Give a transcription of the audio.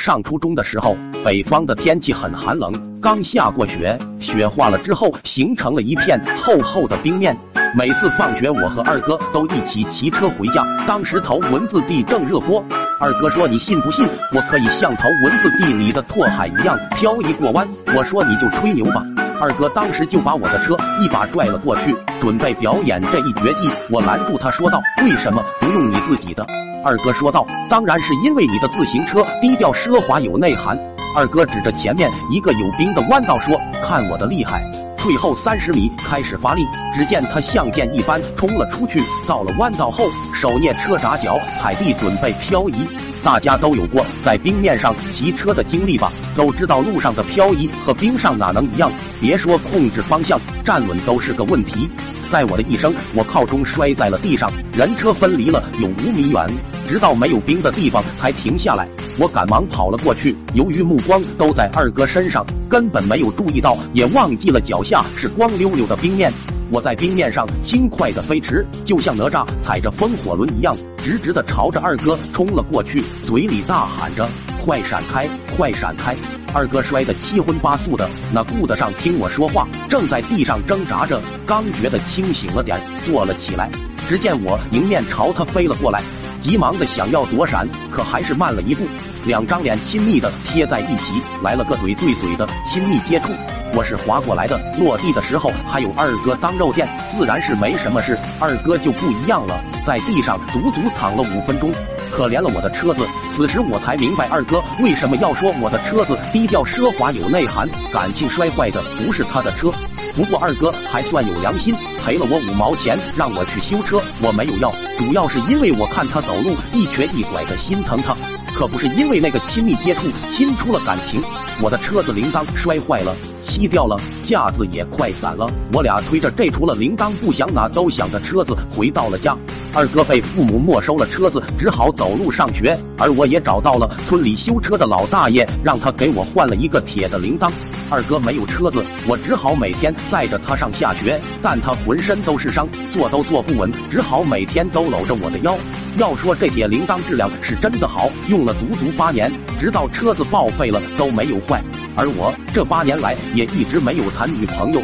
上初中的时候，北方的天气很寒冷，刚下过雪，雪化了之后形成了一片厚厚的冰面。每次放学，我和二哥都一起骑车回家。当时头文字 D 正热播，二哥说：“你信不信我可以像头文字 D 里的拓海一样漂移过弯？”我说：“你就吹牛吧。”二哥当时就把我的车一把拽了过去，准备表演这一绝技。我拦住他说道：“为什么不用你自己的？”二哥说道：“当然是因为你的自行车低调奢华有内涵。”二哥指着前面一个有冰的弯道说：“看我的厉害！”退后三十米，开始发力。只见他像箭一般冲了出去。到了弯道后，手捏车闸脚踩地，准备漂移。大家都有过在冰面上骑车的经历吧？都知道路上的漂移和冰上哪能一样？别说控制方向，站稳都是个问题。在我的一生，我靠中摔在了地上，人车分离了有五米远，直到没有冰的地方才停下来。我赶忙跑了过去，由于目光都在二哥身上，根本没有注意到，也忘记了脚下是光溜溜的冰面。我在冰面上轻快的飞驰，就像哪吒踩着风火轮一样，直直的朝着二哥冲了过去，嘴里大喊着：“快闪开，快闪开！”二哥摔得七荤八素的，哪顾得上听我说话，正在地上挣扎着，刚觉得清醒了点，坐了起来。只见我迎面朝他飞了过来，急忙的想要躲闪，可还是慢了一步，两张脸亲密的贴在一起，来了个嘴对嘴的亲密接触。我是滑过来的，落地的时候还有二哥当肉垫，自然是没什么事。二哥就不一样了，在地上足足躺了五分钟。可怜了我的车子，此时我才明白二哥为什么要说我的车子低调奢华有内涵。感情摔坏的不是他的车，不过二哥还算有良心，赔了我五毛钱让我去修车。我没有要，主要是因为我看他走路一瘸一拐的心疼他，可不是因为那个亲密接触亲出了感情。我的车子铃铛摔坏了。漆掉了，架子也快散了。我俩推着这除了铃铛不响哪都响的车子回到了家。二哥被父母没收了车子，只好走路上学。而我也找到了村里修车的老大爷，让他给我换了一个铁的铃铛。二哥没有车子，我只好每天载着他上下学，但他浑身都是伤，坐都坐不稳，只好每天都搂着我的腰。要说这铁铃铛质量是真的好，用了足足八年，直到车子报废了都没有坏。而我这八年来也一直没有谈女朋友。